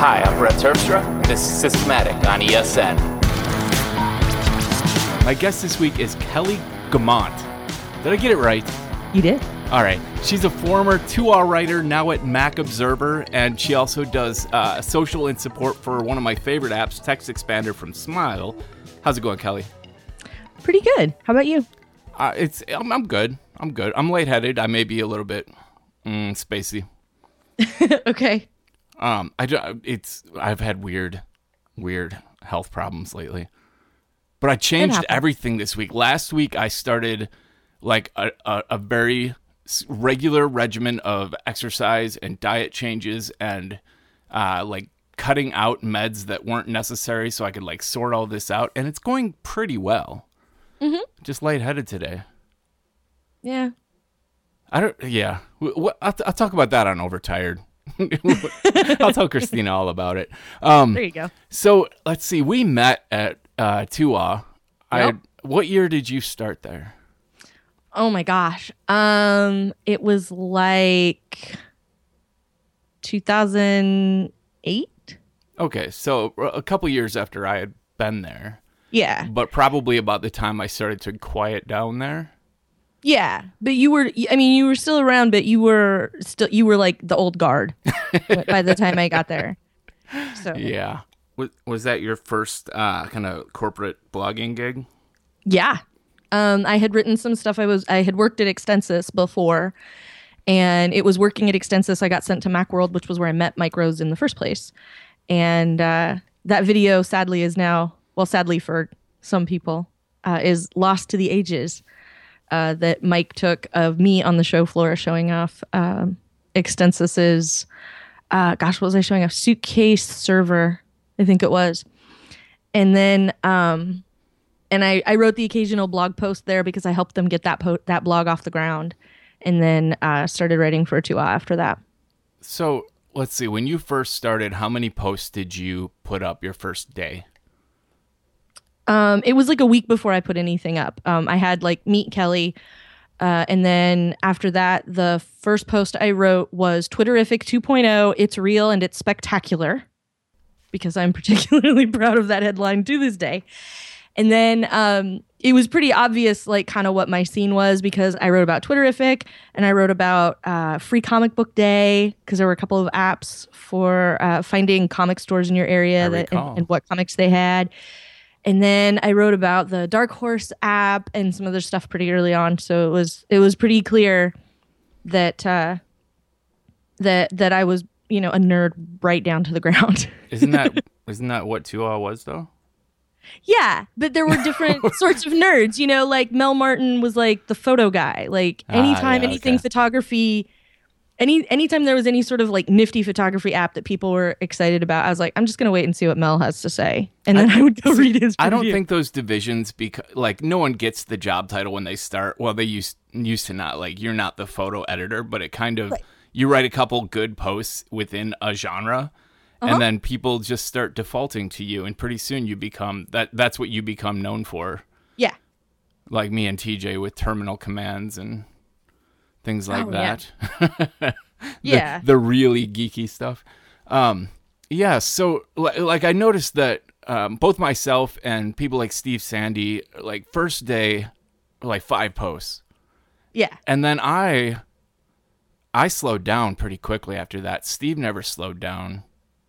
Hi, I'm Brett Terpstra, and this is Systematic on ESN. My guest this week is Kelly Guimont. Did I get it right? You did. All right. She's a former TUAW writer now at Mac Observer, and she also does uh, social and support for one of my favorite apps, TextExpander from Smile. How's it going, Kelly? Pretty good. How about you? Uh, it's I'm, I'm good. I'm good. I'm lightheaded. I may be a little bit mm, spacey. okay. Um, I it's I've had weird, weird health problems lately, but I changed everything this week. Last week I started like a, a, a very regular regimen of exercise and diet changes and uh, like cutting out meds that weren't necessary so I could like sort all this out, and it's going pretty well. Mm-hmm. Just lightheaded today. Yeah. I don't. Yeah, I'll, I'll talk about that on Overtired. I'll tell Christina all about it. Um, There you go. so let's see. We met at uh, TUAW. I. What year did you start there? Oh my gosh. Um, it was like 2008. Okay, so a couple years after I had been there, Yeah. but probably about the time I started to quiet down there. Yeah. But you were, I mean, you were still around, but you were still, you were like the old guard by the time I got there. So, Yeah. Was was that your first uh, kind of corporate blogging gig? Yeah. Um, I had written some stuff. I was I had worked at Extensis before, and it was working at Extensis. I got sent to MacWorld, which was where I met Mike Rose in the first place. And uh, that video, sadly, is now well, sadly for some people, uh, is lost to the ages. Uh, that Mike took of me on the show floor showing off um, Extensis's, uh, gosh, what was I showing off? Suitcase server, I think it was. And then um, and I, I wrote the occasional blog post there because I helped them get that po- that blog off the ground, and then uh, started writing for TUAW after that. So let's see. When you first started, how many posts did you put up your first day? Um, it was like a week before I put anything up. Um, I had like meet Kelly, uh, and then after that, the first post I wrote was Twitterrific 2.0. It's real and it's spectacular, because I'm particularly proud of that headline to this day. And then um, it was pretty obvious, like kind of what my scene was, because I wrote about Twitterrific and I wrote about uh, Free Comic Book Day, because there were a couple of apps for uh, finding comic stores in your area that and, and what comics they had. And then I wrote about the Dark Horse app and some other stuff pretty early on. So it was it was pretty clear that uh, that that I was you know a nerd right down to the ground. Isn't that isn't that what TUAW was though? Yeah, but there were different sorts of nerds. You know, like Mel Martin was like the photo guy. Like Ah, anytime yeah, anything okay. photography, any anytime there was any sort of like nifty photography app that people were excited about, I was like, I'm just gonna wait and see what Mel has to say, and then I, would go read his. I don't review. think those divisions because like no one gets the job title when they start. Well, they used used to not like you're not the photo editor, but it kind of you write a couple good posts within a genre. Uh-huh. And then people just start defaulting to you, and pretty soon you become that. That's what you become known for, Yeah. like me and TJ with terminal commands and things like Oh, yeah. that. The- Yeah. the, really geeky stuff. Um, yeah. So like I noticed that um, both myself and people like Steve Sande, like first day, like five posts, Yeah. and then I, I slowed down pretty quickly after that. Steve never slowed down.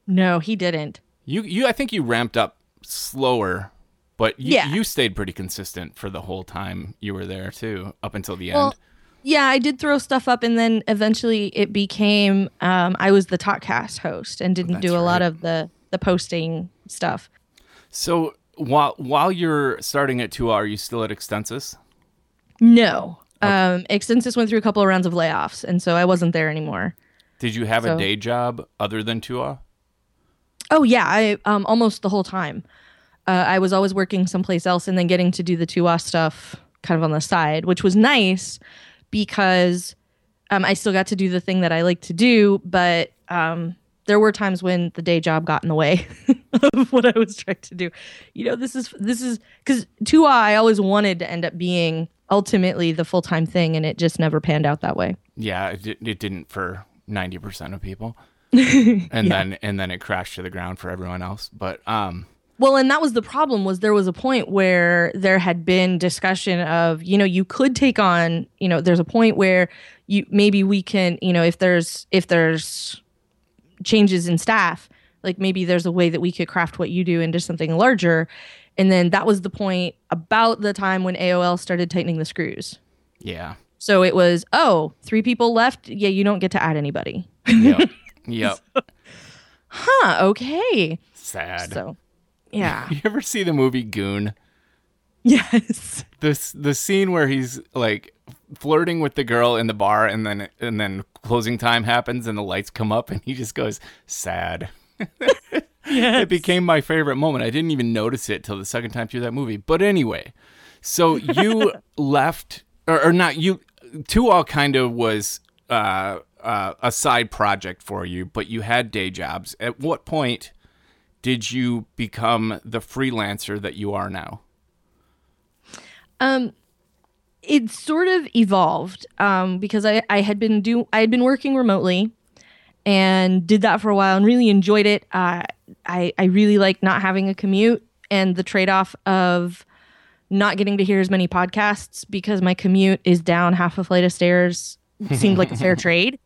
No, he didn't. You, you, I think you ramped up slower, but you, Yeah. you stayed pretty consistent for the whole time you were there too, up until the Well, end. Yeah, I did throw stuff up, and then eventually it became um, I was the Talkcast host and didn't That's do a lot of the the posting stuff. So while while you're starting at TUAW, are you still at Extensis? No, um, Extensis went through a couple of rounds of layoffs, and so I wasn't there anymore. Did you have a day job other than TUAW? Oh yeah, I um, almost the whole time. Uh, I was always working someplace else, and then getting to do the TUAW stuff kind of on the side, which was nice because um, I still got to do the thing that I like to do, but um, there were times when the day job got in the way of what I was trying to do. You know, this is this is because TUAW I always wanted to end up being ultimately the full time thing, and it just never panned out that way. Yeah, it, it didn't for ninety percent of people. and then and then it crashed to the ground for everyone else. But um, Well, and that was the problem was there was a point where there had been discussion of, you know, you could take on, you know, there's a point where you maybe we can, you know, if there's if there's changes in staff, like maybe there's a way that we could craft what you do into something larger. And then that was the point about the time when AOL started tightening the screws. yeah, So it was, oh, three people left. Yeah, you don't get to add anybody. yep, yep. Huh, okay. Sad. So, yeah. You ever see the movie Goon? yes. This the scene where he's like flirting with the girl in the bar, and then and then closing time happens, and the lights come up, and he just goes sad. It became my favorite moment. I didn't even notice it till the second time through that movie. But anyway, so you left, or, or not you? Two all kind of was uh, uh, a side project for you, but you had day jobs. At what point did you become the freelancer that you are now? Um, it sort of evolved um, because I, I had been do I had been working remotely and did that for a while and really enjoyed it. Uh, I I really like not having a commute and the trade off of not getting to hear as many podcasts because my commute is down half a flight of stairs seemed like a fair trade.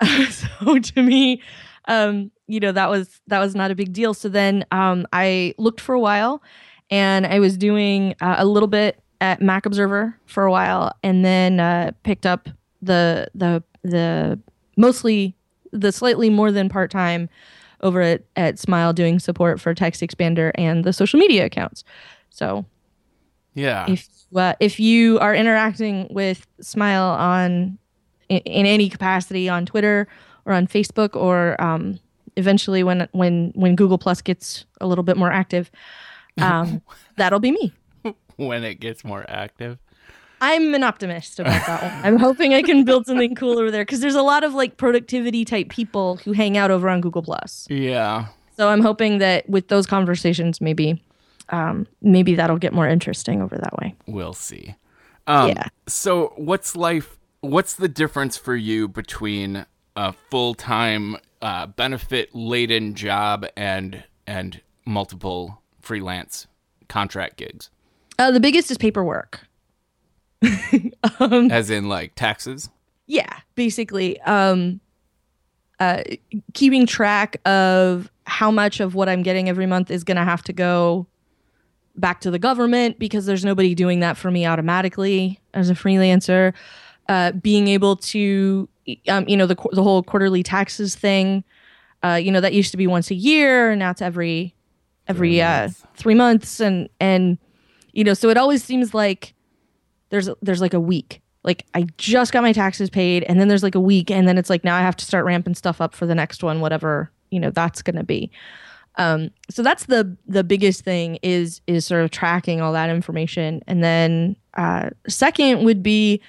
so to me, um, you know that was that was not a big deal. So then um, I looked for a while, and I was doing uh, a little bit at Mac Observer for a while, and then uh, picked up the the the mostly the slightly more than part time over at at Smile doing support for TextExpander and the social media accounts. So Yeah. if uh, if you are interacting with Smile on in, in any capacity on Twitter or on Facebook or um, eventually when when when Google Plus gets a little bit more active, um, that'll be me. when it gets more active. I'm an optimist about that one. I'm hoping I can build something cool over there because there's a lot of like productivity type people who hang out over on Google Plus. Yeah. So I'm hoping that with those conversations, maybe um, maybe that'll get more interesting over that way. We'll see. Um, Yeah. So, what's life? What's the difference for you between a full time, uh, benefit laden job and and multiple freelance contract gigs? Uh, the biggest is paperwork. um, As in, like taxes. Yeah, basically, um, uh, keeping track of how much of what I'm getting every month is going to have to go back to the government because there's nobody doing that for me automatically as a freelancer. Uh, being able to, um, you know, the the whole quarterly taxes thing. Uh, you know, that used to be once a year, and now it's every every uh, three months, and and you know, so it always seems like there's there's like a week. Like I just got my taxes paid, and then there's like a week, and then it's like now I have to start ramping stuff up for the next one, whatever you know that's gonna be. Um, so that's the the biggest thing is is sort of tracking all that information, and then uh, second would be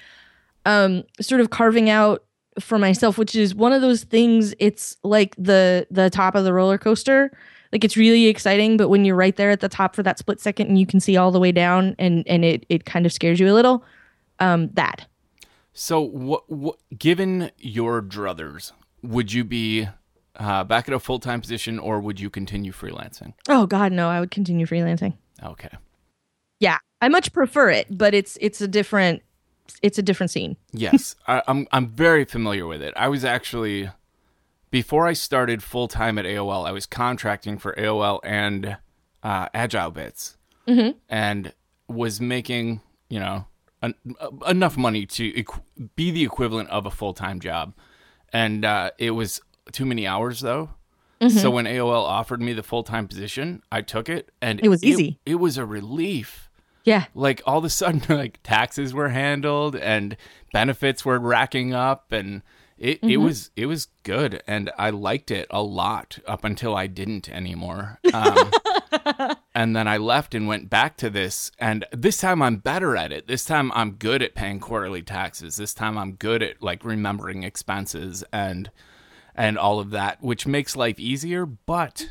um, sort of carving out for myself, which is one of those things. It's like the the top of the roller coaster. Like it's really exciting, but when you're right there at the top for that split second and you can see all the way down, and and it it kind of scares you a little. Um, that So, what, what given your druthers, would you be uh, back at a full time position, or would you continue freelancing? oh god no, I would continue freelancing. Okay. Yeah, I much prefer it, but it's it's a different it's a different scene. Yes, I, I'm I'm very familiar with it. I was actually before I started full time at AOL, I was contracting for AOL and uh, AgileBits, and was making you know en- enough money to equ- be the equivalent of a full time job, and uh, it was too many hours though. So when AOL offered me the full time position, I took it, and It was easy. It, was a relief Yeah, like all of a sudden like taxes were handled and benefits were racking up and it, it was it was good and I liked it a lot up until I didn't anymore. Um, and then I left and went back to this and this time I'm better at it. This time I'm good at paying quarterly taxes. This time I'm good at like remembering expenses and and all of that, which makes life easier, but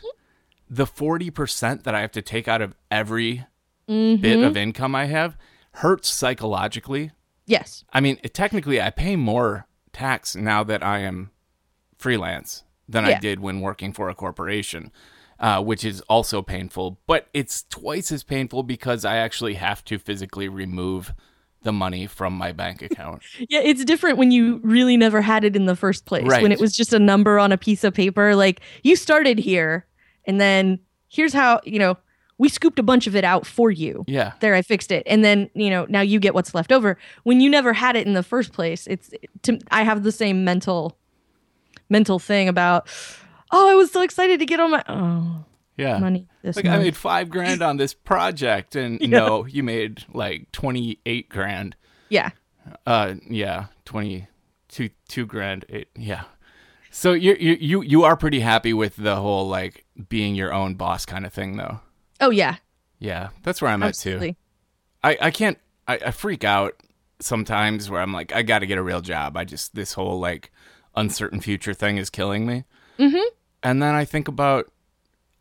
the 40% that I have to take out of every bit of income I have hurts psychologically. yes, I mean, it, technically, I pay more tax now that I am freelance than I did when working for a corporation, uh, which is also painful. But it's twice as painful because I actually have to physically remove the money from my bank account. Yeah, it's different when you really never had it in the first place. Right. When it was just a number on a piece of paper. Like you started here, and then here's how you know we scooped a bunch of it out for you. yeah. There, I fixed it, and then you know now you get what's left over. When you never had it in the first place, it's to, I have the same mental mental thing about. Oh, I was so excited to get on my oh Yeah. money this Like I made five grand on this project, and no, you made like twenty eight grand. yeah, Uh, yeah, twenty two two grand. Eight, yeah. So you you you you are pretty happy with the whole like being your own boss kind of thing, though. Oh yeah, Yeah, that's where I'm at too. I I can't. I, I freak out sometimes where I'm like, I got to get a real job. I just this whole like uncertain future thing is killing me. Mm-hmm. And then I think about.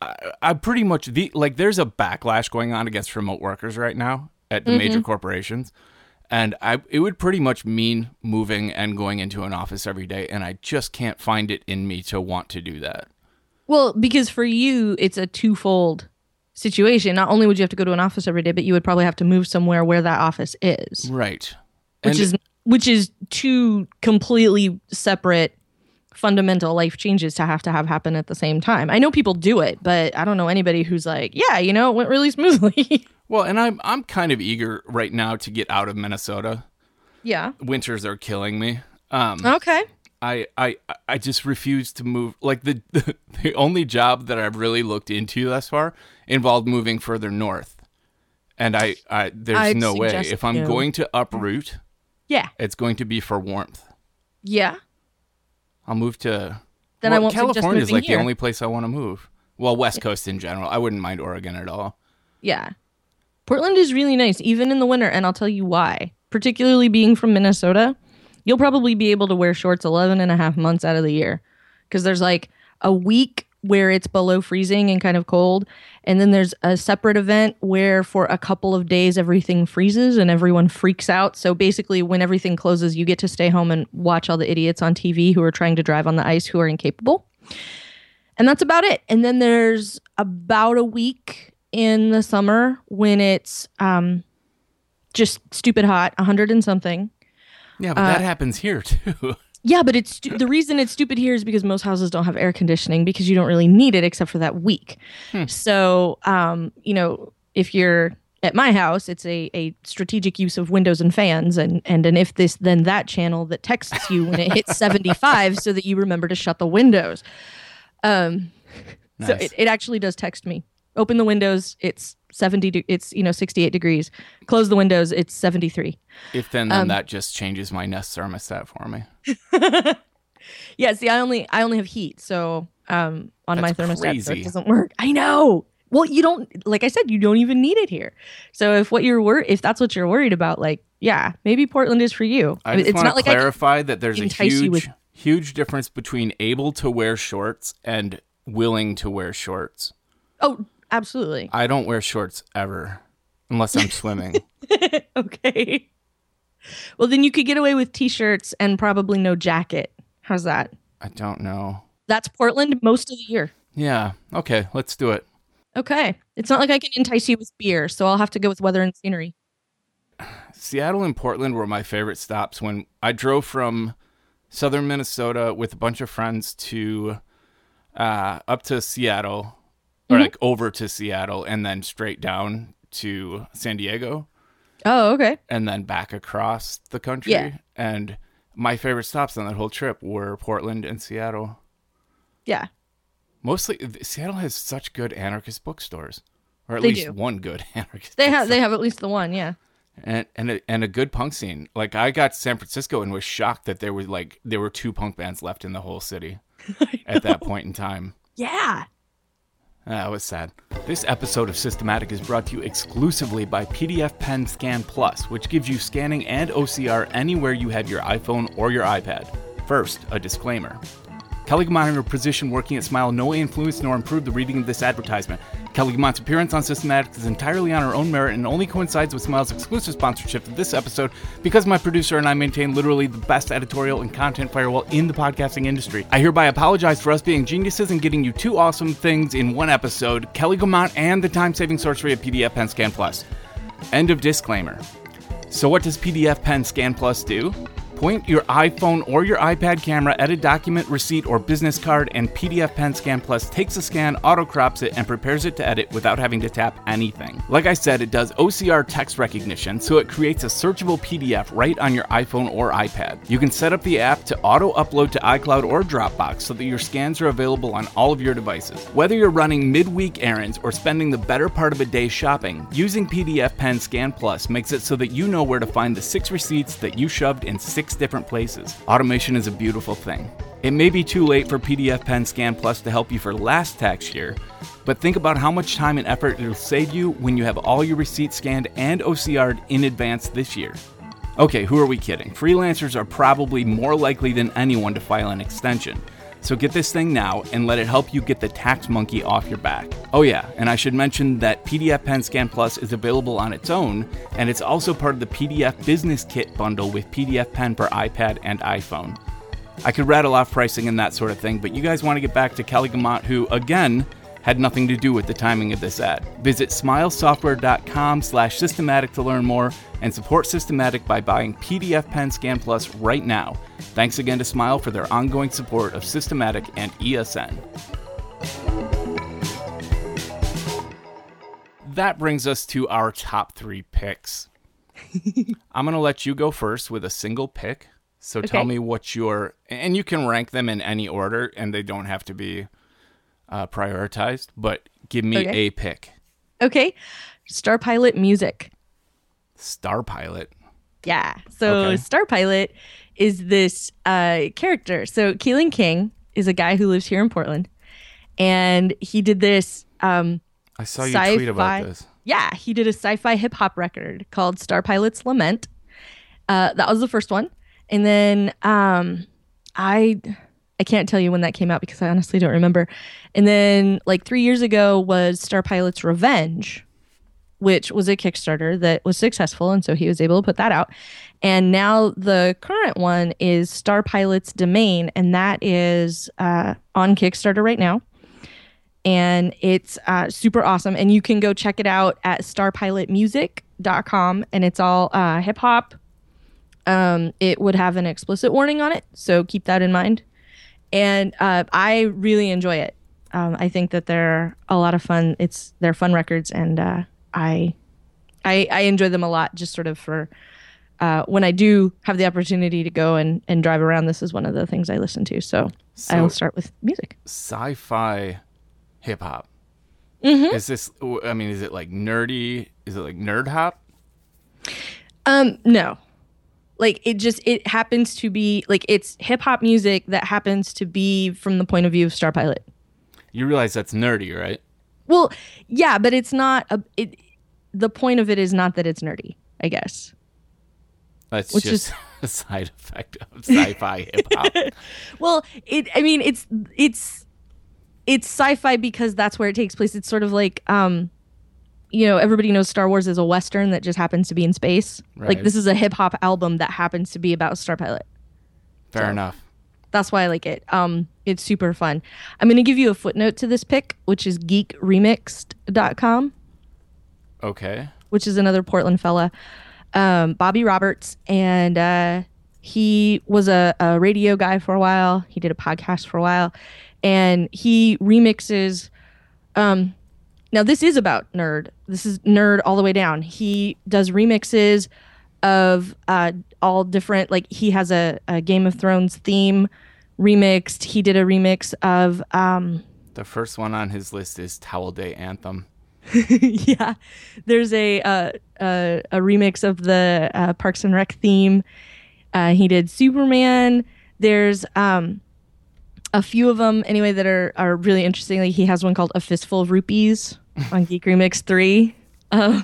I, I pretty much the like. There's a backlash going on against remote workers right now at the major corporations, and I it would pretty much mean moving and going into an office every day, and I just can't find it in me to want to do that. Well, because for you, it's a twofold situation. Not only would you have to go to an office every day, but you would probably have to move somewhere where that office is, Right. which And- is which is two completely separate fundamental life changes to have to have happen at the same time. I know people do it, but I don't know anybody who's like, yeah, you know, it went really smoothly. well, and I'm I'm kind of eager right now to get out of Minnesota. yeah. Winters are killing me. Um, Okay. I, I I just refuse to move. Like the, the only job that I've really looked into thus far involved moving further north, and I, I there's I'd no way if I'm no. going to uproot, Yeah. it's going to be for warmth. Yeah. I'll move to. Then I won't California is like here. the only place I want to move. Well, West Coast in general. I wouldn't mind Oregon at all. Yeah. Portland is really nice, even in the winter, and I'll tell you why. Particularly being from Minnesota, you'll probably be able to wear shorts 11 and a half months out of the year because there's like a week where it's below freezing and kind of cold. And then there's a separate event where for a couple of days everything freezes and everyone freaks out. So basically, when everything closes, you get to stay home and watch all the idiots on TV who are trying to drive on the ice who are incapable. And that's about it. And then there's about a week in the summer when it's um, just stupid hot, 100 and something. Yeah, Uh, but that happens here too. Yeah, but it's the reason it's stupid here is because most houses don't have air conditioning because you don't really need it except for that week. So, um, you know, if you're at my house, it's a, a strategic use of windows and fans and, and an if this then that channel that texts you when it hits 75 so that you remember to shut the windows. Um, So it, it actually does text me. Open the windows, it's 70 de- it's you know 68 degrees. Close the windows, it's 73. if then, um, then that just changes my Nest thermostat for me. Yeah, see, I only I only have heat, so um on my thermostat, so it doesn't work. I know. Well, you don't like I said, you don't even need it here. So if what you're wor- if that's what you're worried about, like, yeah, maybe Portland is for you. I just it's want not to like clarify that there's a huge, with- huge difference between able to wear shorts and willing to wear shorts. Oh, absolutely. I don't wear shorts ever unless I'm swimming. okay. Well, then you could get away with t-shirts and probably no jacket. How's that? I don't know. That's Portland most of the year. Yeah. Okay. Let's do it. Okay. It's not like I can entice you with beer, so I'll have to go with weather and scenery. Seattle and Portland were my favorite stops when I drove from southern Minnesota with a bunch of friends to uh, up to Seattle or Mm-hmm. like over to Seattle and then straight down to San Diego Oh, okay. and then back across the country. Yeah. And my favorite stops on that whole trip were Portland and Seattle. Yeah. Mostly, Seattle has such good anarchist bookstores, or at They least do. one good anarchist. They have bookstore. they have at least the one, yeah. and and a, and a good punk scene. Like I got to San Francisco and was shocked that there was like there were two punk bands left in the whole city at that point in time. Yeah. Ah, that was sad. This episode of Systematic is brought to you exclusively by PDFpen Scan Plus, which gives you scanning and OCR anywhere you have your iPhone or your iPad. First, a disclaimer. Kelly Guimont and her position working at Smile no way influenced nor improved the reading of this advertisement. Kelly Guimont's appearance on Systematic is entirely on her own merit and only coincides with Smile's exclusive sponsorship of this episode because my producer and I maintain literally the best editorial and content firewall in the podcasting industry. I hereby apologize for us being geniuses and getting you two awesome things in one episode Kelly Guimont and the time saving sorcery of PDFpen Scan Plus. End of disclaimer. So, what does PDFpen Scan Plus do? Point your iPhone or your iPad camera at a document, receipt, or business card, and PDFpen Scan Plus takes a scan, auto crops it, and prepares it to edit without having to tap anything. Like I said, it does OCR text recognition, so it creates a searchable PDF right on your iPhone or iPad. You can set up the app to auto upload to iCloud or Dropbox so that your scans are available on all of your devices. Whether you're running midweek errands or spending the better part of a day shopping, using PDFpen Scan Plus makes it so that you know where to find the six receipts that you shoved in six different places. Automation is a beautiful thing. It may be too late for PDFpen Scan Plus to help you for last tax year, but think about how much time and effort it'll save you when you have all your receipts scanned and OCR'd in advance this year. Okay, who are we kidding? Freelancers are probably more likely than anyone to file an extension. So get this thing now and let it help you get the tax monkey off your back. Oh yeah, and I should mention that PDFpen Scan Plus is available on its own, and it's also part of the PDF Business Kit bundle with PDFpen for iPad and iPhone. I could rattle off pricing and that sort of thing, but you guys want to get back to Kelly Guimont, who again had nothing to do with the timing of this ad. Visit smilesoftware.com slash systematic to learn more and support Systematic by buying PDFpen Scan Plus right now. Thanks again to Smile for their ongoing support of Systematic and ESN. That brings us to our top three picks. I'm going to let you go first with a single pick. So tell me what your, and you can rank them in any order, and they don't have to be uh, prioritized, but give me Okay. a pick. Okay. Star Pilot music. Star Pilot. Yeah. So Okay. Star Pilot is this uh, character. So Keelan King is a guy who lives here in Portland, and he did this. Um, I saw you tweet Sci-fi. about this. yeah, he did a sci-fi hip hop record called Star Pilot's Lament. Uh, that was the first one, and then um, I I can't tell you when that came out because I honestly don't remember. And then like three years ago was Star Pilot's Revenge, which was a Kickstarter that was successful, and so he was able to put that out. And now the current one is Star Pilot's Domain, and that is uh, on Kickstarter right now and it's uh, super awesome. And you can go check it out at starpilotmusic.com, and it's all uh, hip hop. Um, it would have an explicit warning on it, so keep that in mind. And uh, I really enjoy it. Um, I think that they're a lot of fun. It's they're fun records, and uh, I, I I enjoy them a lot. Just sort of for uh, when I do have the opportunity to go and and drive around. This is one of the things I listen to. So, I will start with music. Sci-fi hip hop. Mm-hmm. Is this? I mean, is it like nerdy? Is it like nerd hop? Um, no. Like it just it happens to be like it's hip hop music that happens to be from the point of view of Star Pilot. You realize that's nerdy, right? Well, yeah, but it's not a it the point of it is not that it's nerdy, I guess. That's Which just is- a side effect of sci-fi hip hop. Well, it I mean it's it's it's sci-fi because that's where it takes place. It's sort of like um you know, everybody knows Star Wars is a western that just happens to be in space. Right. Like this is a hip hop album that happens to be about Star Pilot. Fair So- enough. That's why I like it. Um, it's super fun. I'm going to give you a footnote to this pick, which is geekremixed.com, Okay. which is another Portland fella, um, Bobby Roberts. And uh, he was a, a radio guy for a while. He did a podcast for a while. And he remixes. Um, now, this is about nerd. This is nerd all the way down. He does remixes of uh, all different, like, he has a, a Game of Thrones theme remixed. He did a remix of. Um, The first one on his list is Towel Day Anthem. yeah, there's a uh, uh, a remix of the uh, Parks and Rec theme. Uh, he did Superman. There's um, a few of them anyway that are are really interesting. Like he has one called A Fistful of Rupees on Geek Remix Three. Uh,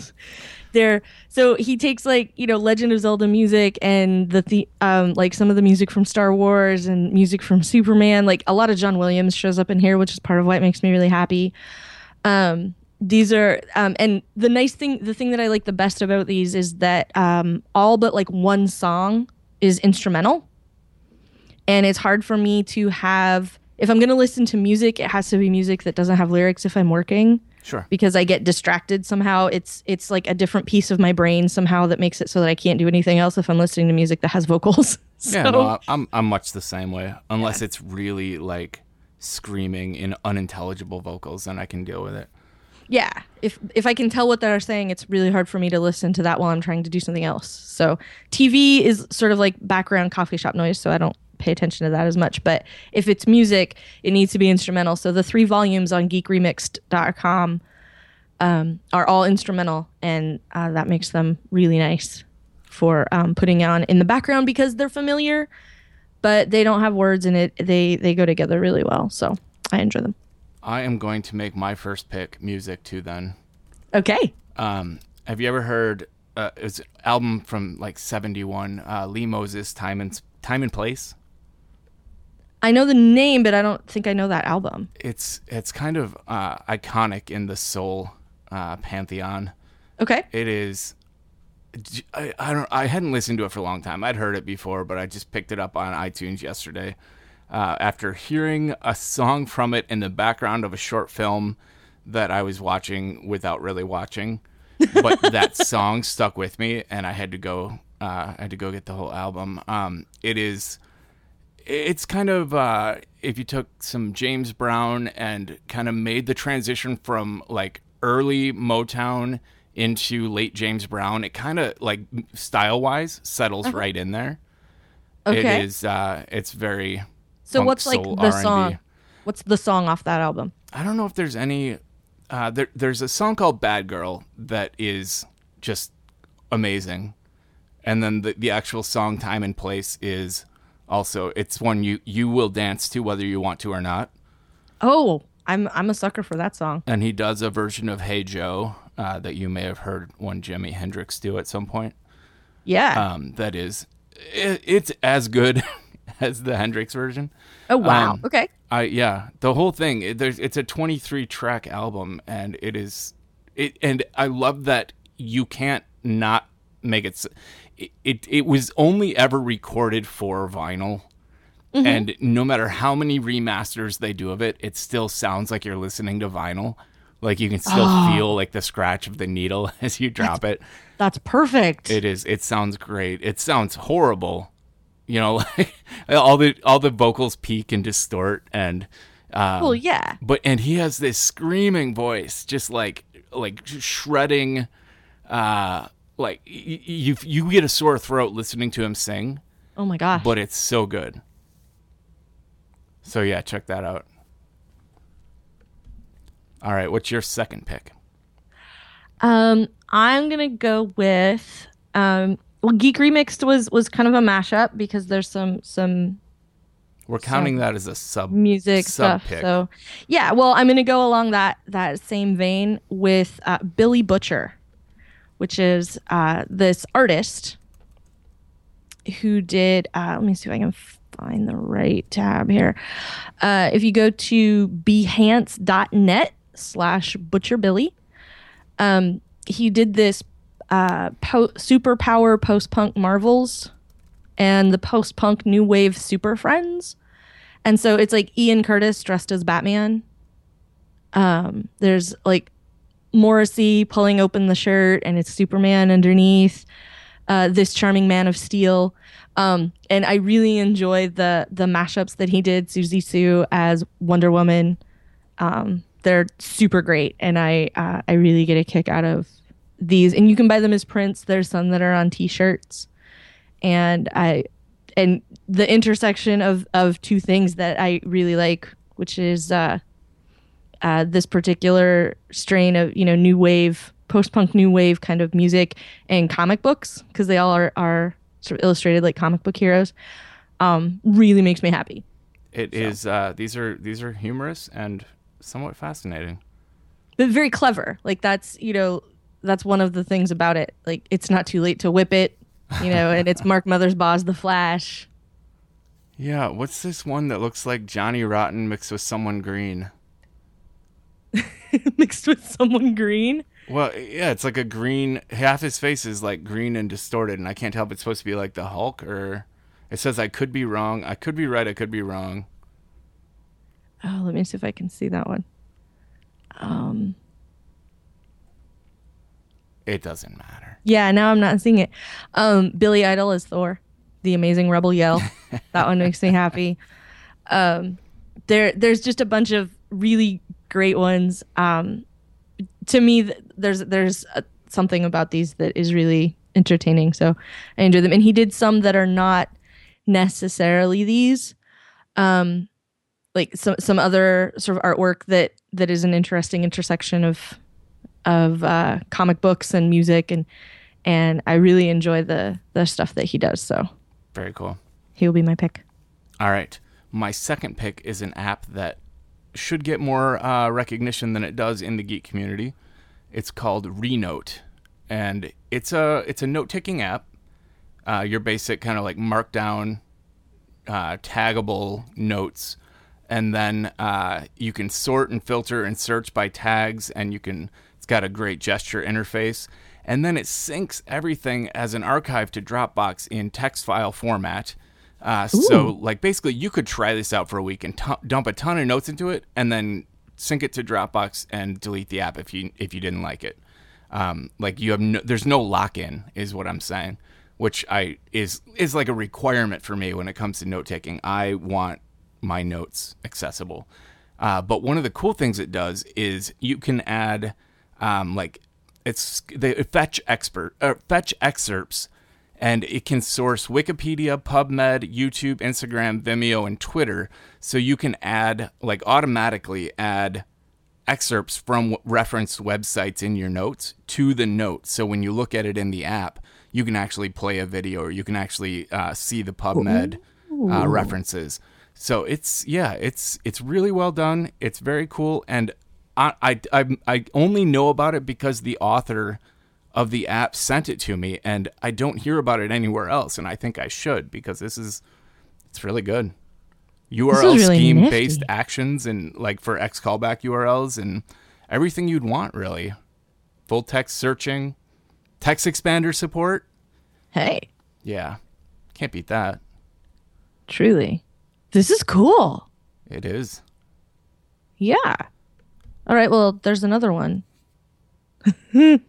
they're so he takes like you know Legend of Zelda music and the, the um like some of the music from Star Wars and music from Superman. Like a lot of John Williams shows up in here, which is part of why it makes me really happy. Um, these are um, and the nice thing, the thing that I like the best about these is that um, all but like one song is instrumental, and it's hard for me to have if I'm going to listen to music, it has to be music that doesn't have lyrics if I'm working Sure. because I get distracted somehow. It's it's like a different piece of my brain somehow that makes it so that I can't do anything else if I'm listening to music that has vocals. so, Yeah, no, I'm I'm much the same way. Unless it's really like screaming in unintelligible vocals, then I can deal with it. yeah. If if I can tell what they're saying, it's really hard for me to listen to that while I'm trying to do something else. So TV is sort of like background coffee shop noise, so I don't pay attention to that as much. But if it's music, it needs to be instrumental. So the three volumes on geekremixed.com um, are all instrumental, and uh, that makes them really nice for um, putting on in the background because they're familiar, but they don't have words in it. They they go together really well. So I enjoy them. I am going to make my first pick music too. Then, Okay. um, have you ever heard? Uh, it's an album from like '71. Uh, Lee Moses, "Time and Time and Place." I know the name, but I don't think I know that album. It's it's kind of uh, iconic in the soul uh, pantheon. Okay. It is. I, I don't. I hadn't listened to it for a long time. I'd heard it before, but I just picked it up on iTunes yesterday uh, after hearing a song from it in the background of a short film that I was watching without really watching. But that song stuck with me, and I had to go. Uh, I had to go get the whole album. Um, it is. It's kind of uh, if you took some James Brown and kind of made the transition from like early Motown into late James Brown, it kind of like style wise settles right in there. Okay. It is. Uh, it's very. so what's like the R&B. song? What's the song off that album? I don't know if there's any. Uh, there, there's a song called "Bad Girl" that is just amazing, and then the the actual song "Time and Place" is also it's one you you will dance to whether you want to or not. Oh, I'm I'm a sucker for that song. And he does a version of "Hey Joe" uh, that you may have heard one Jimi Hendrix do at some point. Yeah. Um, that is, it, it's as good as the Hendrix version. oh wow. um, okay. I yeah, the whole thing. It, there's it's a 23 track album, and it is it. And I love that you can't not make it. It it, it was only ever recorded for vinyl, and no matter how many remasters they do of it, it still sounds like you're listening to vinyl. Like you can still feel like the scratch of the needle as you drop it. That's perfect. It is. It sounds great. It sounds horrible. You know, like all the all the vocals peak and distort, and um, well, yeah. but and he has this screaming voice, just like like shredding. Uh, like you you get a sore throat listening to him sing, Oh my gosh. but it's so good. So yeah, check that out. All right, what's your second pick? Um, I'm gonna go with um. Well, Geek Remixed was was kind of a mashup because there's some some We're counting that as a sub music sub stuff. pick. So, yeah. Well, I'm gonna go along that that same vein with uh, Billy Butcher, which is uh, this artist who did. Uh, let me see if I can find the right tab here. Uh, if you go to behance.net slash Butcher Billy, um, he did this uh, po- superpower post punk marvels and the post punk new wave super friends. And so it's like Ian Curtis dressed as Batman. Um, there's like Morrissey pulling open the shirt and it's Superman underneath. Uh, this charming man of steel. Um, and I really enjoy the the mashups that he did. Siouxsie Sioux as Wonder Woman. Um, they're super great, and I uh, I really get a kick out of these. And you can buy them as prints. There's some that are on T-shirts, and I and the intersection of of two things that I really like, which is uh, uh, this particular strain of you know new wave, post punk new wave kind of music and comic books because they all are are sort of illustrated like comic book heroes. Um, really makes me happy. It is. Uh, these are these are humorous and somewhat fascinating. but very clever. Like that's you know that's one of the things about it. Like it's not too late to whip it, you know, and it's Mark Mothersbaugh's The Flash. Yeah, what's this one that looks like Johnny Rotten mixed with someone green? mixed with someone green. Well, yeah, it's like a green. Half his face is like green and distorted, and I can't tell if it's supposed to be like the Hulk or. It says I could be wrong. I could be right. I could be wrong. Oh, let me see if I can see that one. Um. It doesn't matter. Yeah, now I'm not seeing it. Um, Billy Idol is Thor, the amazing rebel yell. that one makes me happy. Um, there, there's just a bunch of really great ones. Um, to me, th- there's there's uh something about these that is really entertaining. So I enjoy them. And he did some that are not necessarily these. Um, like some some other sort of artwork that that is an interesting intersection of of uh, comic books and music and and I really enjoy the the stuff that he does. So Very cool. he will be my pick. All right. My second pick is an app that should get more uh, recognition than it does in the geek community. It's called Renote, and it's a it's a note taking app. Uh, your basic kind of like markdown, uh, taggable notes, and then uh, you can sort and filter and search by tags, and you can. It's got a great gesture interface, and then it syncs everything as an archive to Dropbox in text file format. Uh, so, like, basically, you could try this out for a week and t- dump a ton of notes into it, and then sync it to Dropbox and delete the app if you if you didn't like it. Um, like, you have no, there's no lock in, is what I'm saying, which I is is like a requirement for me when it comes to note taking. I want my notes accessible. Uh, but one of the cool things it does is you can add um, like it's they fetch expert uh, fetch excerpts and it can source Wikipedia, PubMed, YouTube, Instagram, Vimeo, and Twitter. So you can add, like, automatically add excerpts from referenced websites in your notes to the notes. So when you look at it in the app, you can actually play a video or you can actually uh, see the PubMed uh, references. So it's yeah, it's it's really well done. It's very cool, and I I I, I only know about it because the author of the app sent it to me and I don't hear about it anywhere else and I think I should because this is it's really good. URL really scheme based actions and like for X callback URLs and everything you'd want really. Full text searching, TextExpander support. Hey, Yeah. Can't beat that. truly, this is cool. It is. Yeah. All right. Well, there's another one.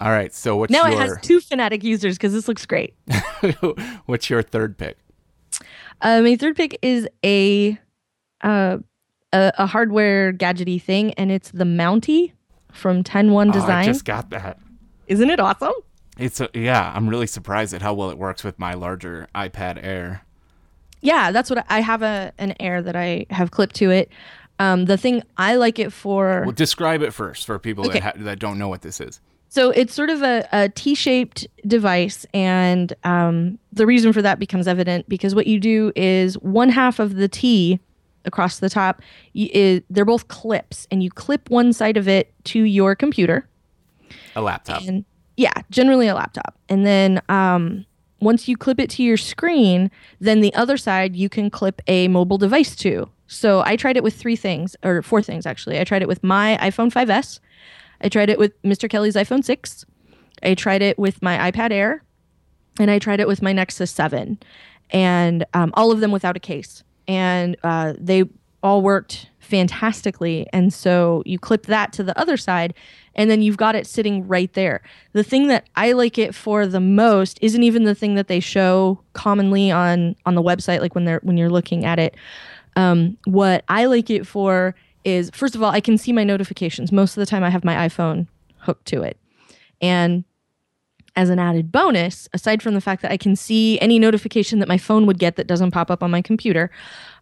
All right. So what's Now your it has two Fnatic users because this looks great. what's your third pick? Uh, my third pick is a, uh, a a hardware gadgety thing, and it's the Mountie from 101 Oh, Design. I just got that. Isn't it awesome? It's a, yeah, I'm really surprised at how well it works with my larger iPad Air. Yeah, that's what I I have a an Air that I have clipped to it. Um, the thing I like it for. Well, describe it first for people Okay. that ha- that don't know what this is. So it's sort of a, a T-shaped device, and um, the reason for that becomes evident because what you do is one half of the T across the top y- is they're both clips, and you clip one side of it to your computer, A laptop. and yeah, generally a laptop, and then um, once you clip it to your screen, then the other side you can clip a mobile device to. So I tried it with three things, or four things actually. I tried it with my iPhone 5s. I tried it with Mr. Kelly's iPhone 6. I tried it with my iPad Air, and I tried it with my Nexus 7, and um, all of them without a case. And uh, they all worked fantastically. And so you clip that to the other side, and then you've got it sitting right there. The thing that I like it for the most isn't even the thing that they show commonly on on the website, like when they're when you're looking at it. Um, what I like it for is first of all, I can see my notifications. Most of the time, I have my iPhone hooked to it, and as an added bonus, aside from the fact that I can see any notification that my phone would get that doesn't pop up on my computer,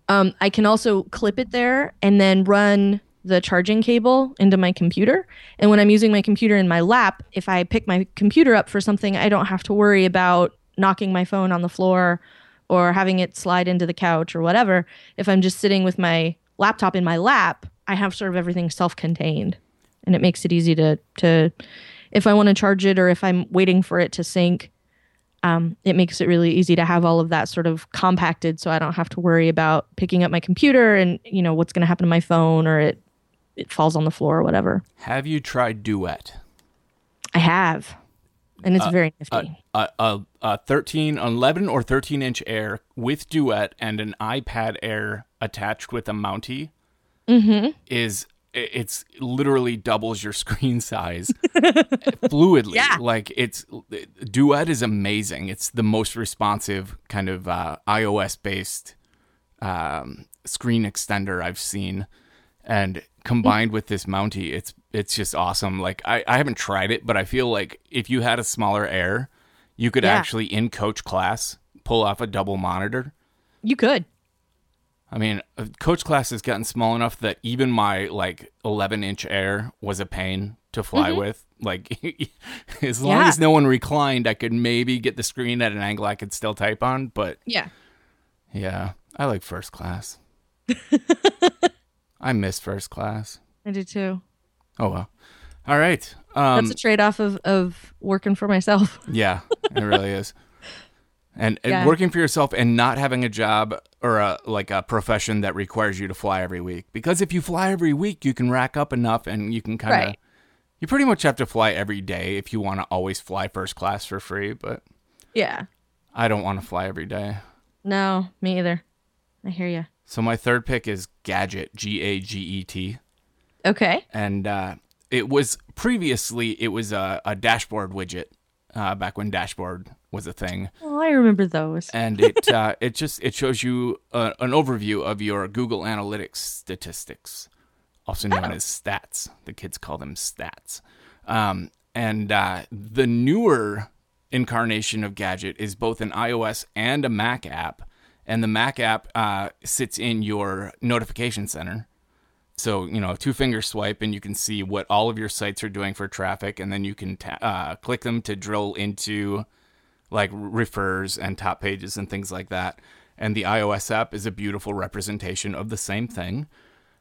um, I can also clip it there and then run the charging cable into my computer. And when I'm using my computer in my lap, if I pick my computer up for something, I don't have to worry about knocking my phone on the floor or having it slide into the couch or whatever. If I'm just sitting with my laptop in my lap, I have sort of everything self-contained, and it makes it easy to to if I want to charge it or if I'm waiting for it to sync, um, it makes it really easy to have all of that sort of compacted so I don't have to worry about picking up my computer and you know what's going to happen to my phone or it it falls on the floor or whatever. Have you tried Duet? I have, and it's uh, very uh, nifty. A, a, a 13, 11 or 13 inch Air with Duet and an iPad Air attached with a Mountie is it's literally doubles your screen size fluidly. Yeah. Like it's Duet is amazing. It's the most responsive kind of uh, iOS based um, screen extender I've seen, and combined with this Mountie, it's it's just awesome. Like I, I haven't tried it, but I feel like if you had a smaller Air, you could Yeah. actually in coach class pull off a double monitor. you could. I mean, uh, coach class has gotten small enough that even my like 11 inch Air was a pain to fly with. Like, as long Mm-hmm. Yeah. as no one reclined, I could maybe get the screen at an angle I could still type on. But Yeah. yeah, I like first class. I miss first class. I do too. Oh well. All right. Um, That's a trade off of, of working for myself. yeah, it really is. And, and Yeah. working for yourself and not having a job or a like a profession that requires you to fly every week. Because if you fly every week, you can rack up enough and you can kind of Right. you pretty much have to fly every day if you want to always fly first class for free, but Yeah. I don't want to fly every day. No, me either. I hear you. So my third pick is Gaget, G A G E T. Okay. and uh, it was previously it was a, a dashboard widget uh, back when dashboard was a thing. Oh, I remember those. and it uh, it just it shows you uh, an overview of your google analytics statistics also known as stats. The kids call them stats. Um, and uh, the newer incarnation of gaget is both an ios and a mac app. And the mac app uh, sits in your notification center so, you know, two finger swipe and you can see what all of your sites are doing for traffic. And then you can ta- uh, click them to drill into like refers and top pages and things like that. And the iOS app is a beautiful representation of the same thing.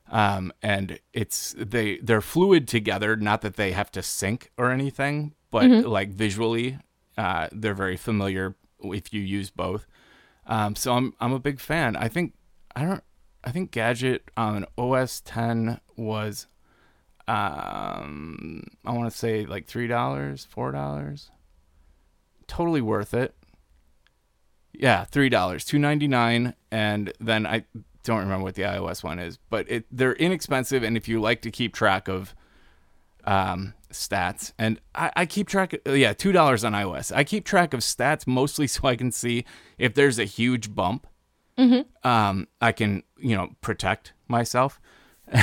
Um, and it's they they're fluid together. Not that they have to sync or anything, but like visually, uh, they're very familiar if you use both. Um, so I'm I'm a big fan. I think I don't I think Gaget on OS 10 was um I want to say like three dollars, four dollars. Totally worth it. Yeah, three dollars, two ninety nine, and then I don't remember what the iOS one is, but it they're inexpensive, and if you like to keep track of um, stats, and I, I keep track. Of, yeah, two dollars on iOS. I keep track of stats mostly so I can see if there's a huge bump. Um, I can you know protect myself,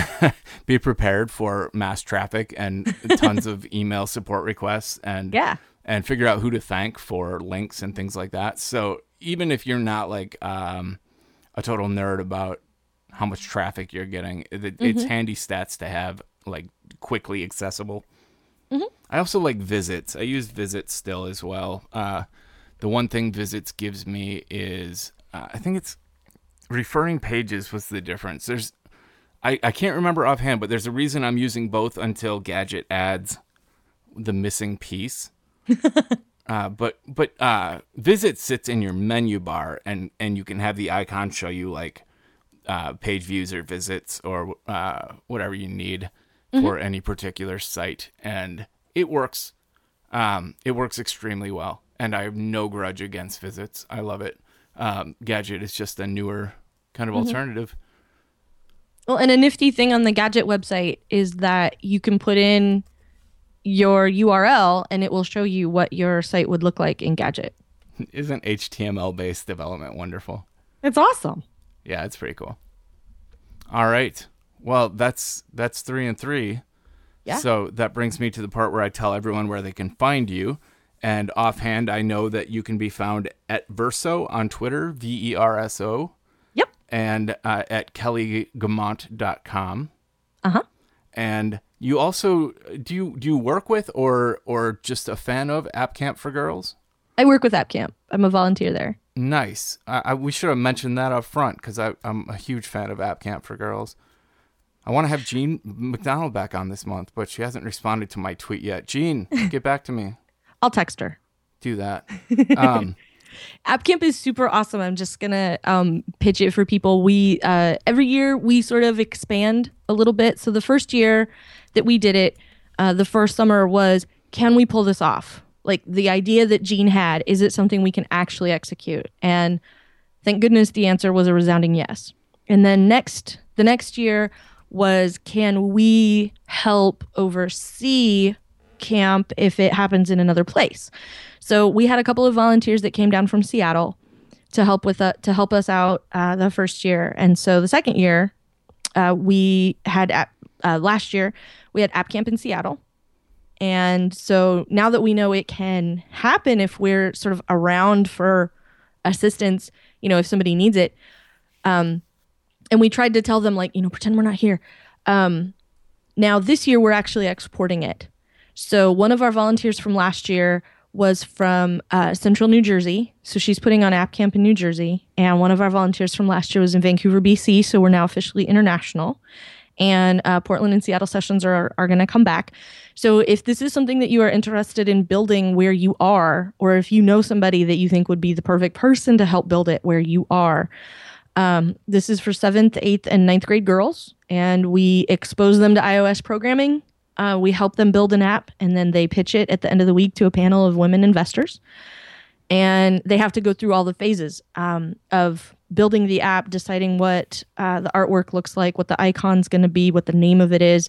be prepared for mass traffic and tons of email support requests, and Yeah. and figure out who to thank for links and things like that. So even if you're not like um, a total nerd about how much traffic you're getting, it, it's handy stats to have like quickly accessible. I also like visits. I use visits still as well. Uh, the one thing visits gives me is uh, I think it's referring pages was the difference. There's I, I can't remember offhand, but there's a reason I'm using both until Gaget adds the missing piece. uh, but but uh, visit sits in your menu bar, and and you can have the icon show you like uh, page views or visits or uh, whatever you need for any particular site, and it works. Um, it works extremely well, and I have no grudge against visits. I love it. Um, Gaget It's just a newer kind of alternative. Well, and a nifty thing on the Gaget website is that you can put in your URL and it will show you what your site would look like in Gaget. Isn't HTML based development wonderful? It's awesome. Yeah, it's pretty cool. All right. Well, that's that's three and three. Yeah. So that brings me to the part where I tell everyone where they can find you. And offhand, I know that you can be found at Verso on Twitter, V E R S O, Yep. and uh, at kellyguimont.com. Uh huh. And you also do you do you work with or or just a fan of App Camp for Girls? I work with App Camp. I'm a volunteer there. Nice. I, I, we should have mentioned that up front because I'm a huge fan of App Camp for Girls. I want to have Jean MacDonald back on this month, but she hasn't responded to my tweet yet. Jean, get back to me. I'll text her. Do that. Um, App Camp is super awesome. I'm just gonna um, pitch it for people. We uh, every year we sort of expand a little bit. So the first year that we did it, uh, the first summer was, can we pull this off? Like the idea that Jean had, is it something we can actually execute? And thank goodness the answer was a resounding yes. And then next, the next year was, can we help oversee camp if it happens in another place? So we had a couple of volunteers that came down from Seattle to help with uh, to help us out uh, the first year, and so the second year uh, we had uh, last year we had App Camp in Seattle, and so now that we know it can happen if we're sort of around for assistance, you know, if somebody needs it, um, and we tried to tell them like you know pretend we're not here. Um, now this year we're actually exporting it. So one of our volunteers from last year was from uh, Central New Jersey. So she's putting on App Camp in New Jersey. And one of our volunteers from last year was in Vancouver, BC. So we're now officially international. And uh, Portland and Seattle sessions are, are going to come back. So if this is something that you are interested in building where you are, or if you know somebody that you think would be the perfect person to help build it where you are, um, this is for seventh, eighth, and ninth grade girls. And we expose them to iOS programming uh, we help them build an app and then they pitch it at the end of the week to a panel of women investors. And they have to go through all the phases um, of building the app, deciding what uh, the artwork looks like, what the icon's going to be, what the name of it is.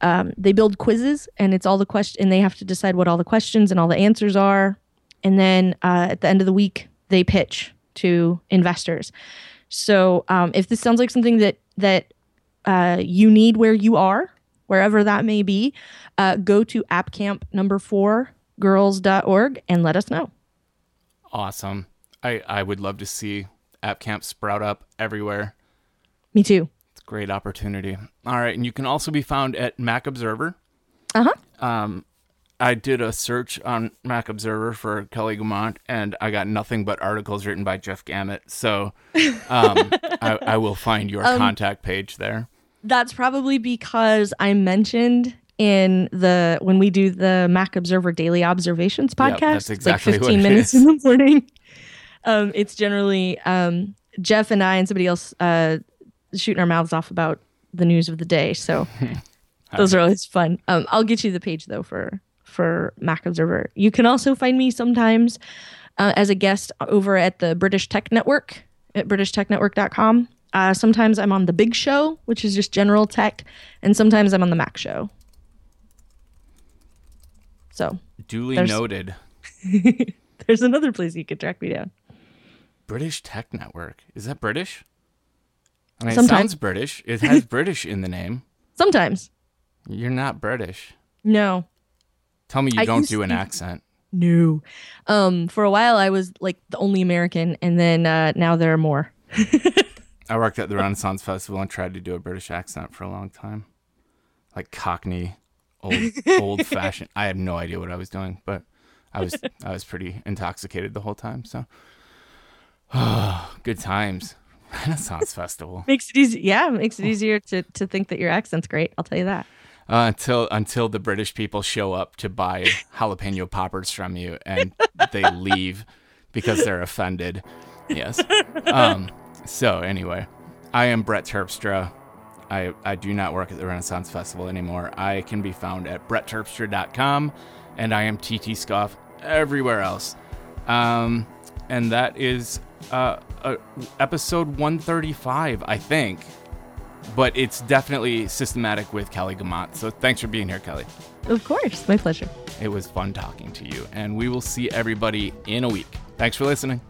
Um, they build quizzes and it's all the question, and they have to decide what all the questions and all the answers are. And then uh, at the end of the week, they pitch to investors. So um, if this sounds like something that that uh, you need where you are, wherever that may be, uh, go to appcamp number four girls.org and let us know. Awesome. I, I would love to see App Camp sprout up everywhere. Me too. It's a great opportunity. All right. And you can also be found at Mac Observer. Uh huh. Um, I did a search on Mac Observer for Kelly Guimont, and I got nothing but articles written by Jeff Gamet. So um, I, I, will find your um, contact page there that's probably because I mentioned in the when we do the Mac Observer Daily Observations podcast. Yep, that's exactly it's like 15 minutes in the morning. Um, it's generally um, Jeff and I and somebody else uh, shooting our mouths off about the news of the day. So those are always fun. Um, I'll get you the page though for for Mac Observer. You can also find me sometimes uh, as a guest over at the British Tech Network at britishtechnetwork.com. Uh, sometimes I'm on the Big Show, which is just general tech, and sometimes I'm on the Mac Show. So duly there's, noted. there's another place you could track me down. British Tech Network is that British? I mean, sometimes. it sounds British. It has British in the name. Sometimes. You're not British. No. Tell me you I don't do an to... accent. No. Um, for a while I was like the only American, and then uh, now there are more. I worked at the Renaissance Festival and tried to do a British accent for a long time, like Cockney, old old fashioned. I had no idea what I was doing, but I was I was pretty intoxicated the whole time. So, oh, good times. Renaissance Festival makes it easy. Yeah, makes it easier to to think that your accent's great. I'll tell you that. Uh, until until the British people show up to buy jalapeno poppers from you and they leave because they're offended. Yes. Um, so anyway, I am Brett Terpstra. I, I do not work at the Renaissance Festival anymore. I can be found at brettterpstra.com, and I am ttscoff everywhere else. Um, and that is uh, uh, episode 135, I think. But it's definitely systematic with Kelly Guimont. So thanks for being here, Kelly. Of course, my pleasure. It was fun talking to you, and we will see everybody in a week. Thanks for listening.